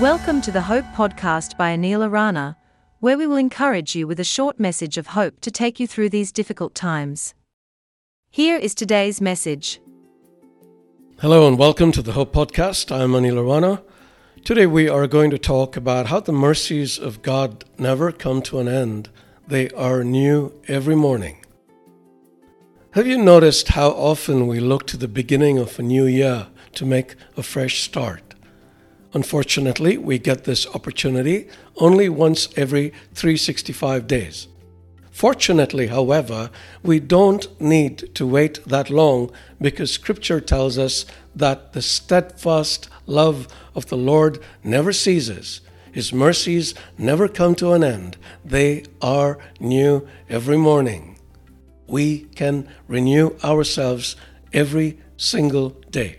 Welcome to the Hope Podcast by Anil Arana, where we will encourage you with a short message of hope to take you through these difficult times. Here is today's message. Hello and welcome to the Hope Podcast. I'm Anil Arana. Today we are going to talk about how the mercies of God never come to an end. They are new every morning. Have you noticed how often we look to the beginning of a new year to make a fresh start? Unfortunately, we get this opportunity only once every 365 days. Fortunately, however, we don't need to wait that long because Scripture tells us that the steadfast love of the Lord never ceases. His mercies never come to an end. They are new every morning. We can renew ourselves every single day.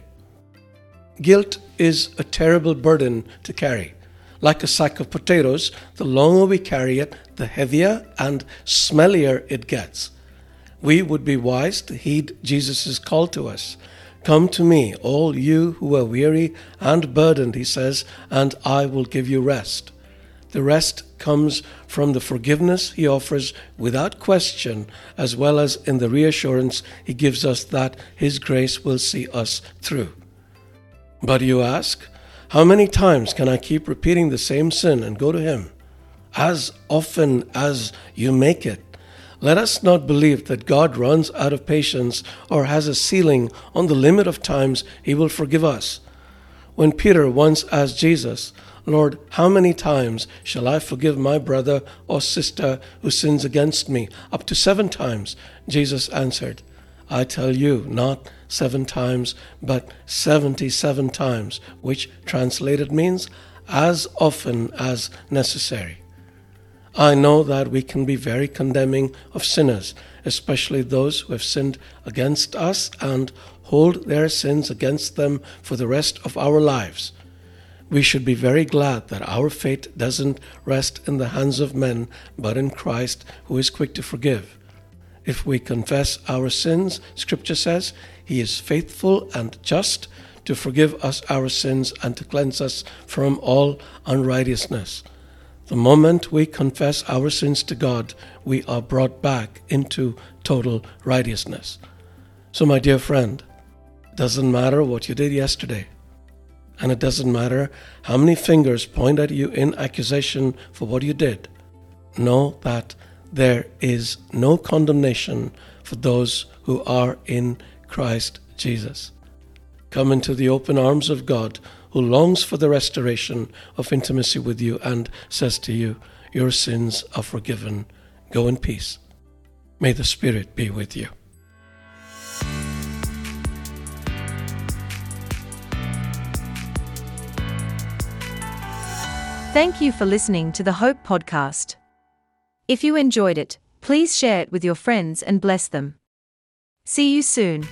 Guilt is a terrible burden to carry. Like a sack of potatoes, the longer we carry it, the heavier and smellier it gets. We would be wise to heed Jesus' call to us. Come to me, all you who are weary and burdened, he says, and I will give you rest. The rest comes from the forgiveness he offers without question, as well as in the reassurance he gives us that his grace will see us through. But you ask, how many times can I keep repeating the same sin and go to Him? As often as you make it. Let us not believe that God runs out of patience or has a ceiling on the limit of times He will forgive us. When Peter once asked Jesus, Lord, how many times shall I forgive my brother or sister who sins against me? Up to seven times. Jesus answered, I tell you, not seven times, but 77 times, which translated means as often as necessary. I know that we can be very condemning of sinners, especially those who have sinned against us and hold their sins against them for the rest of our lives. We should be very glad that our fate doesn't rest in the hands of men, but in Christ, who is quick to forgive. If we confess our sins, Scripture says, He is faithful and just to forgive us our sins and to cleanse us from all unrighteousness. The moment we confess our sins to God, we are brought back into total righteousness. So, my dear friend, it doesn't matter what you did yesterday, and it doesn't matter how many fingers point at you in accusation for what you did. Know that there is no condemnation for those who are in Christ Jesus. Come into the open arms of God, who longs for the restoration of intimacy with you and says to you, Your sins are forgiven. Go in peace. May the Spirit be with you. Thank you for listening to the Hope Podcast. If you enjoyed it, please share it with your friends and bless them. See you soon.